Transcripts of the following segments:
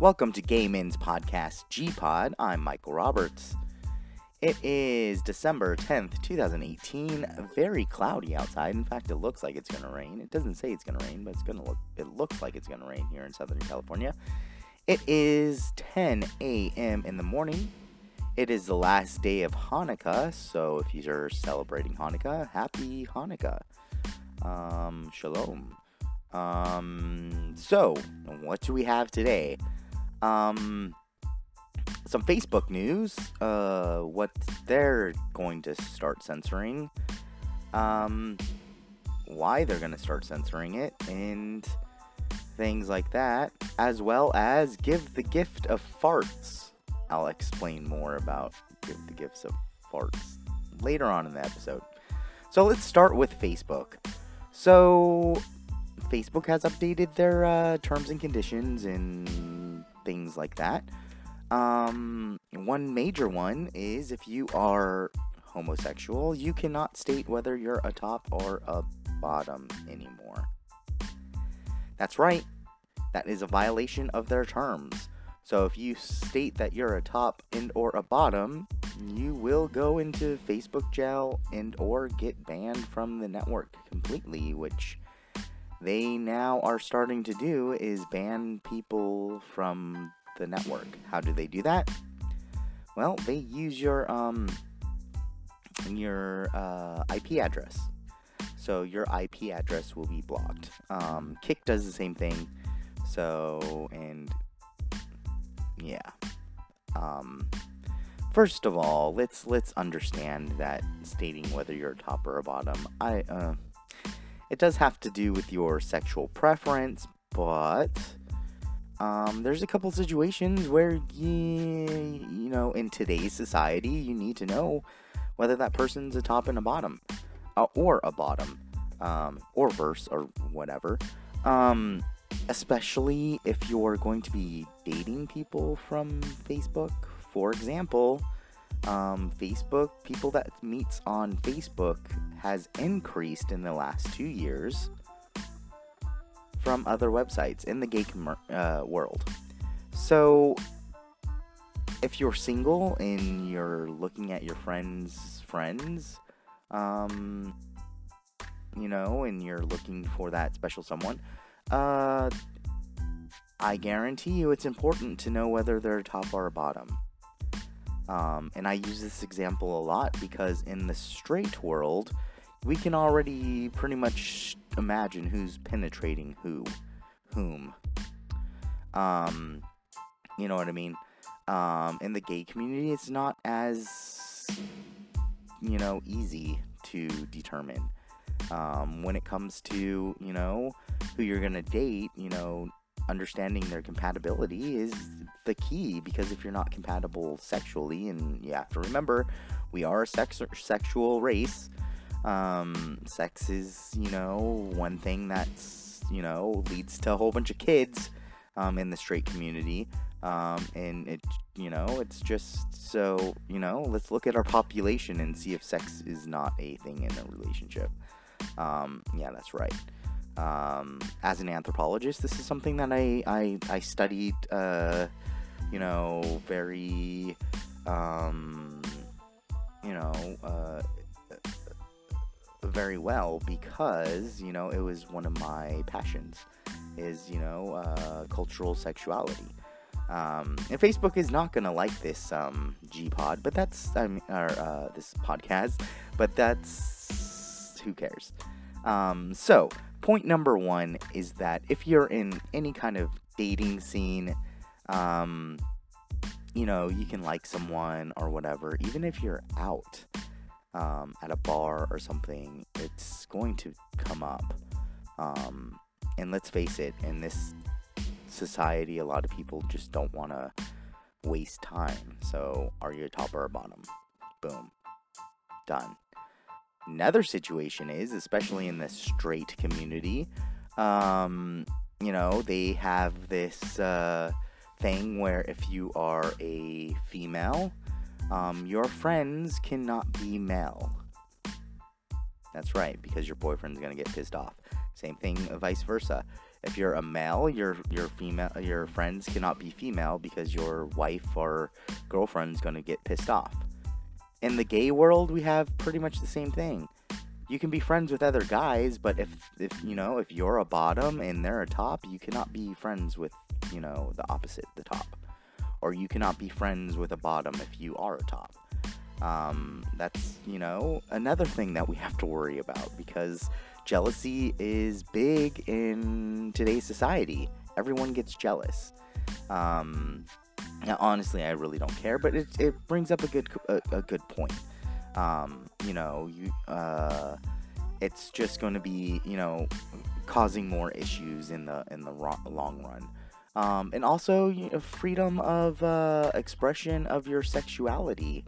Welcome to Gay Men's Podcast G Pod. I'm Michael Roberts. It is December 10th, 2018. Very cloudy outside. In fact, it looks like it's going to rain. It doesn't say it's going to rain, but it's going to look it looks like it's going to rain here in Southern California. It is 10 a.m. in the morning. It is the last day of Hanukkah, so if you're celebrating Hanukkah, happy Hanukkah. Um, shalom. Um, so, what do we have today? Um, some Facebook news, uh, what they're going to start censoring, um, why they're going to start censoring it, and things like that, as well as give the gift of farts. I'll explain more about give the gifts of farts later on in the episode. So let's start with Facebook. So Facebook has updated their uh, terms and conditions and things like that. Um, one major one is if you are homosexual, you cannot state whether you're a top or a bottom anymore. That's right, that is a violation of their terms. So if you state that you're a top and or a bottom, you will go into Facebook jail and or get banned from the network completely, which they now are starting to do is ban people from the network. How do they do that? Well, they use your um your uh, IP address. So your IP address will be blocked. Um, Kik does the same thing. So and yeah. Um, first of all, let's let's understand that stating whether you're a top or a bottom, I uh, it does have to do with your sexual preference, but um, there's a couple situations where you, you know in today's society you need to know whether that person's a top and a bottom uh, or a bottom um, or verse or whatever. Um, especially if you're going to be dating people from facebook for example um, facebook people that meets on facebook has increased in the last two years from other websites in the gay com- uh, world. So, if you're single and you're looking at your friends' friends, um, you know, and you're looking for that special someone, uh, I guarantee you it's important to know whether they're top or bottom. Um, and I use this example a lot because in the straight world, we can already pretty much imagine who's penetrating who, whom. Um, you know what I mean? Um, in the gay community, it's not as, you know, easy to determine. Um, when it comes to, you know, who you're gonna date, you know, understanding their compatibility is the key because if you're not compatible sexually, and you have to remember, we are a sex- sexual race, um, sex is, you know, one thing that's, you know, leads to a whole bunch of kids um, in the straight community. Um, and it, you know, it's just so, you know, let's look at our population and see if sex is not a thing in a relationship. Um, yeah, that's right. Um, as an anthropologist, this is something that I, I, I studied, uh, you know, very, um, you know, uh, very well because you know it was one of my passions is you know uh, cultural sexuality. Um, and facebook is not gonna like this um, g-pod but that's i mean or uh, this podcast but that's who cares? Um, so point number one is that if you're in any kind of dating scene um, you know you can like someone or whatever even if you're out um, at a bar or something, it's going to come up. Um, and let's face it, in this society, a lot of people just don't want to waste time. So, are you a top or a bottom? Boom. Done. Another situation is, especially in the straight community, um, you know, they have this uh, thing where if you are a female, um, your friends cannot be male. That's right, because your boyfriend's gonna get pissed off. Same thing, vice versa. if you're a male, your your female your friends cannot be female because your wife or girlfriend's to get pissed off. In the gay world, we have pretty much the same thing. You can be friends with other guys, but if if you know, if you're a bottom and they're a top, you cannot be friends with, you know, the opposite, the top. Or you cannot be friends with a bottom if you are a top. Um, that's, you know, another thing that we have to worry about because jealousy is big in today's society. Everyone gets jealous. Um, now, honestly, I really don't care, but it, it brings up a good a, a good point. Um, you know, you uh, it's just going to be you know causing more issues in the in the long run. Um, and also you know, freedom of uh, expression of your sexuality.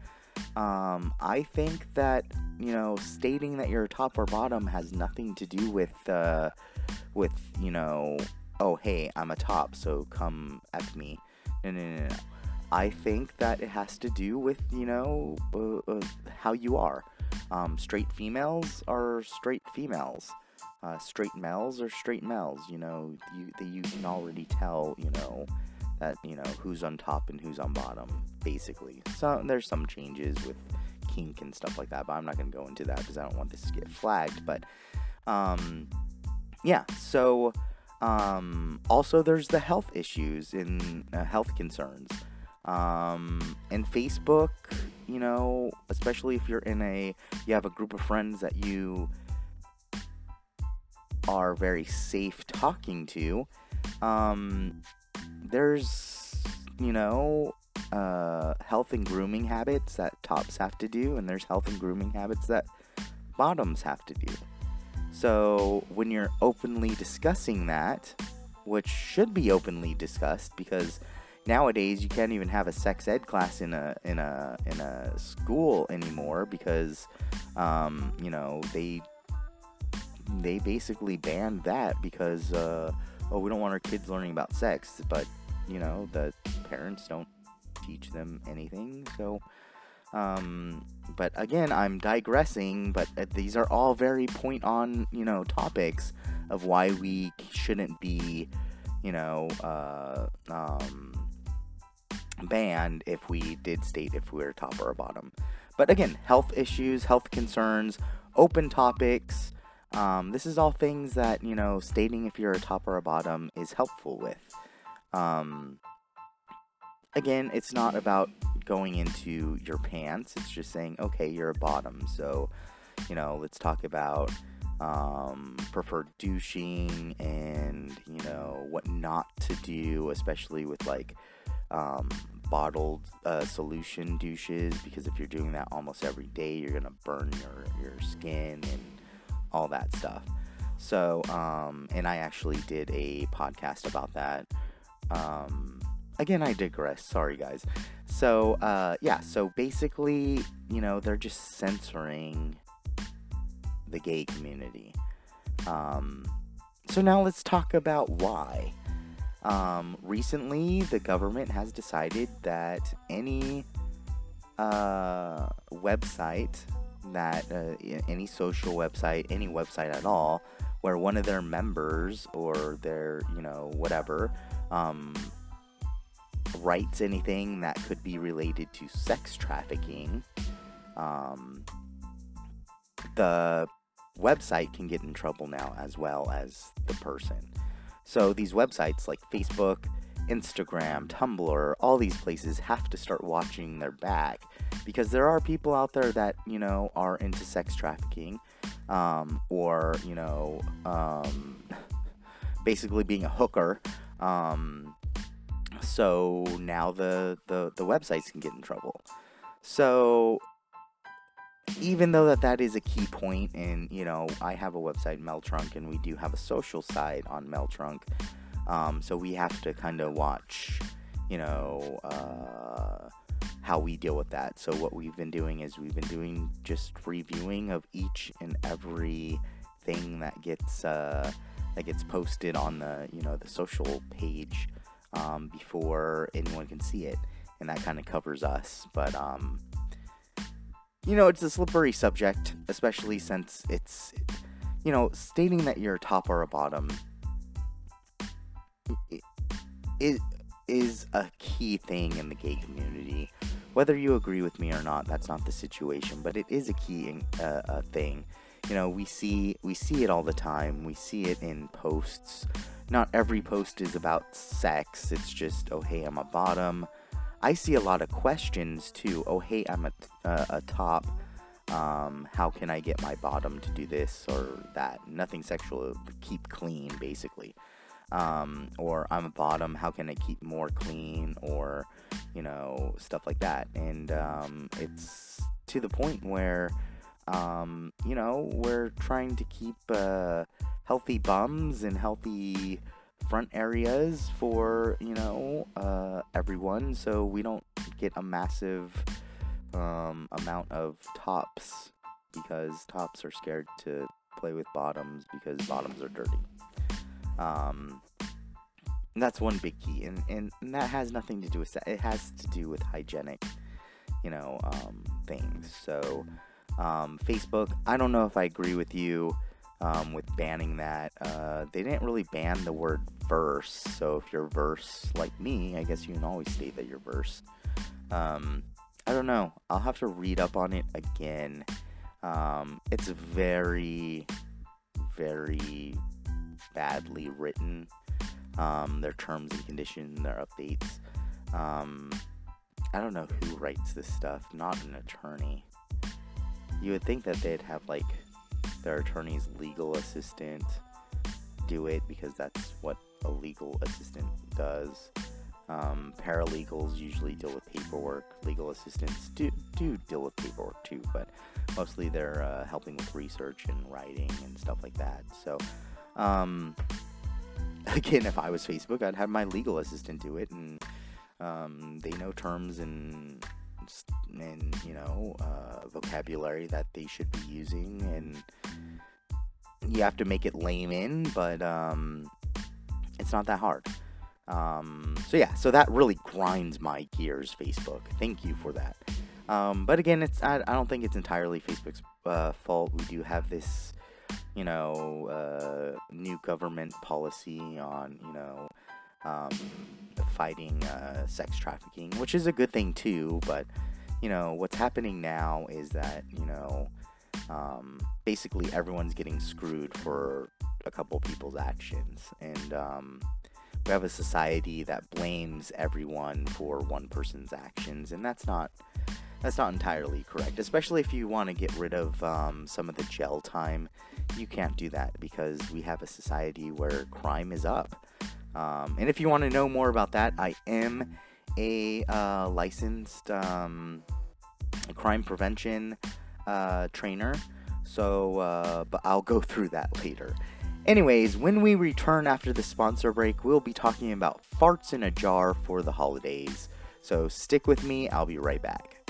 Um, I think that you know stating that you're top or bottom has nothing to do with uh, with you know oh hey I'm a top so come at me. No no no. I think that it has to do with you know uh, uh, how you are. Um, straight females are straight females. Uh, straight males are straight males. You know, you you can already tell. You know that you know who's on top and who's on bottom, basically. So there's some changes with kink and stuff like that, but I'm not gonna go into that because I don't want this to get flagged. But um, yeah, so um, also there's the health issues and uh, health concerns. Um, and Facebook, you know, especially if you're in a, you have a group of friends that you are very safe talking to, um, there's, you know, uh, health and grooming habits that tops have to do, and there's health and grooming habits that bottoms have to do. So when you're openly discussing that, which should be openly discussed because nowadays you can't even have a sex ed class in a in a in a school anymore because um, you know they they basically banned that because uh, oh we don't want our kids learning about sex but you know the parents don't teach them anything. So um, but again i'm digressing but uh, these are all very point on you know topics of why we shouldn't be you know uh, um, banned if we did state if we were top or bottom. But again, health issues, health concerns, open topics. Um, this is all things that, you know, stating if you're a top or a bottom is helpful with. Um, again, it's not about going into your pants. It's just saying, okay, you're a bottom. So, you know, let's talk about um, preferred douching and, you know, what not to do, especially with like um, bottled uh, solution douches because if you're doing that almost every day, you're gonna burn your your skin and all that stuff. So, um, and I actually did a podcast about that. Um, again, I digress. Sorry, guys. So, uh, yeah. So basically, you know, they're just censoring the gay community. Um, so now let's talk about why. Um, recently, the government has decided that any uh, website that uh, any social website, any website at all, where one of their members or their you know whatever um, writes anything that could be related to sex trafficking, um, the website can get in trouble now as well as the person. So these websites like Facebook, Instagram, Tumblr, all these places have to start watching their back because there are people out there that, you know, are into sex trafficking um, or, you know, um, basically being a hooker. Um, so now the, the, the websites can get in trouble. So even though that that is a key point and you know i have a website meltrunk and we do have a social side on meltrunk um, so we have to kind of watch you know uh, how we deal with that so what we've been doing is we've been doing just reviewing of each and every thing that gets uh, that gets posted on the you know the social page um, before anyone can see it and that kind of covers us but um, you know, it's a slippery subject, especially since it's, you know, stating that you're a top or a bottom is is a key thing in the gay community. Whether you agree with me or not, that's not the situation, but it is a key uh, a thing. You know, we see we see it all the time. We see it in posts. Not every post is about sex. It's just, oh hey, I'm a bottom. I see a lot of questions too. Oh hey, I'm a, uh, a top. Um, how can I get my bottom to do this or that? Nothing sexual. Keep clean, basically um, or I'm a bottom, how can I keep more clean, or you know, stuff like that. And um, it's to the point where, um, you know, we're trying to keep uh, healthy bums and healthy front areas for you know uh, everyone, so we don't get a massive um, amount of tops because tops are scared to play with bottoms because bottoms are dirty. Um, that's one big key, and, and, that has nothing to do with that. It has to do with hygienic, you know, um, things. So, um, Facebook, I don't know if I agree with you um, with banning that. Uh, they didn't really ban the word verse, so if you're verse like me, I guess you can always state that you're verse. Um, I don't know. I'll have to read up on it again. Um, it's very, very badly written. Um, their terms and conditions, their updates. Um, I don't know who writes this stuff. Not an attorney. You would think that they'd have like their attorney's legal assistant do it because that's what a legal assistant does. Um, paralegals usually deal with paperwork. Legal assistants do, do deal with paperwork too, but mostly they're uh, helping with research and writing and stuff like that. So um, again, if I was Facebook, I'd have my legal assistant do it, and um, they know terms and and you know uh, vocabulary that they should be using, and you have to make it layman, but um, it's not that hard. Um, so yeah, so that really grinds my gears, Facebook. Thank you for that. Um, but again, it's I, I, don't think it's entirely Facebook's uh, fault. We do have this you know, uh, new government policy on, you know, um, fighting uh, sex trafficking, which is a good thing too. But, you know, what's happening now is that, you know, um, basically everyone's getting screwed for a couple people's actions. And um, we have a society that blames everyone for one person's actions, and that's not that's not entirely correct, especially if you want to get rid of um, some of the jail time. You can't do that because we have a society where crime is up. Um, and if you want to know more about that, I am a uh, licensed um, crime prevention uh, trainer. So, uh, but I'll go through that later. Anyways, when we return after the sponsor break, we'll be talking about farts in a jar for the holidays. So stick with me, I'll be right back.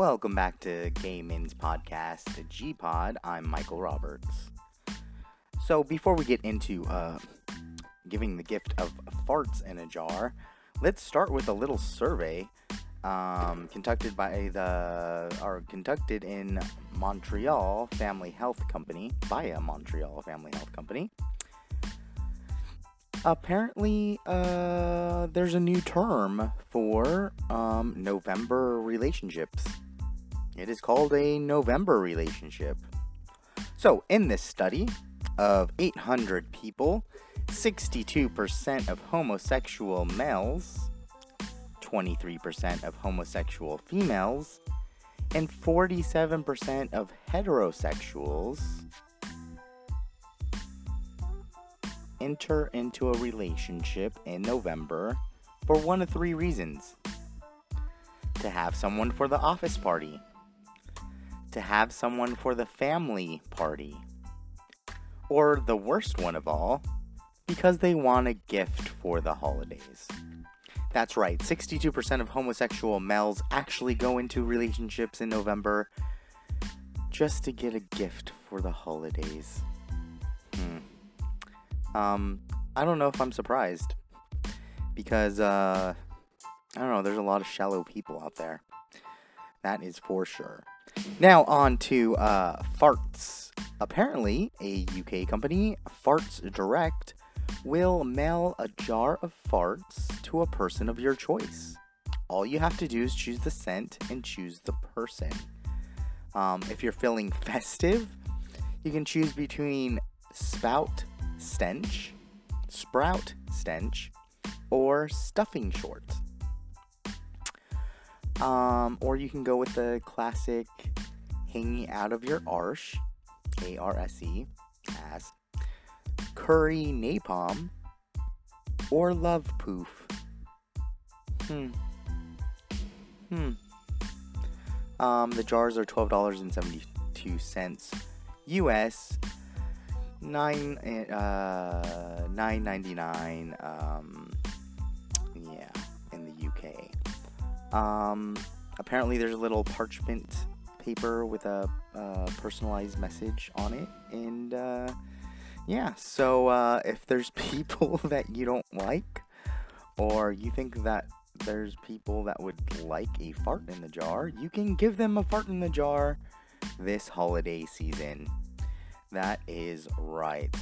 Welcome back to Gay Men's Podcast, G Pod. I'm Michael Roberts. So, before we get into uh, giving the gift of farts in a jar, let's start with a little survey um, conducted by the or conducted in Montreal Family Health Company by a Montreal Family Health Company. Apparently, uh, there's a new term for um, November relationships. It is called a November relationship. So, in this study of 800 people, 62% of homosexual males, 23% of homosexual females, and 47% of heterosexuals enter into a relationship in November for one of three reasons to have someone for the office party to have someone for the family party. Or the worst one of all, because they want a gift for the holidays. That's right, 62% of homosexual males actually go into relationships in November just to get a gift for the holidays. Hmm. Um, I don't know if I'm surprised. Because, uh, I don't know, there's a lot of shallow people out there. That is for sure. Now, on to uh, farts. Apparently, a UK company, Farts Direct, will mail a jar of farts to a person of your choice. All you have to do is choose the scent and choose the person. Um, if you're feeling festive, you can choose between spout stench, sprout stench, or stuffing shorts. Um, or you can go with the classic hanging out of your arse, A R S E, ass, curry napalm, or love poof. Hmm. Hmm. Um, the jars are twelve dollars and seventy two cents US. Nine uh nine ninety nine. Um, Um, apparently, there's a little parchment paper with a personalized message on it, and uh, yeah. So uh, if there's people that you don't like, or you think that there's people that would like a fart in the jar, you can give them a fart in the jar this holiday season. That is right.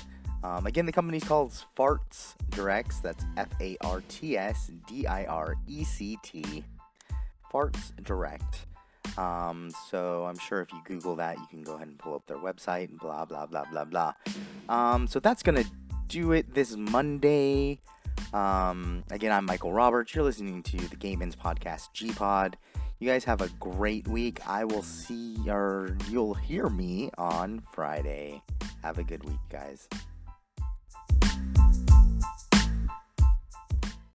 Um, again, the company's called Farts Directs. That's F A R T S D I R E C T. Farts Direct. Um, so I'm sure if you Google that, you can go ahead and pull up their website and blah blah blah blah blah. Um, so that's gonna do it this Monday. Um, again, I'm Michael Roberts. You're listening to the Gay Men's podcast, G Pod. You guys have a great week. I will see or you'll hear me on Friday. Have a good week, guys.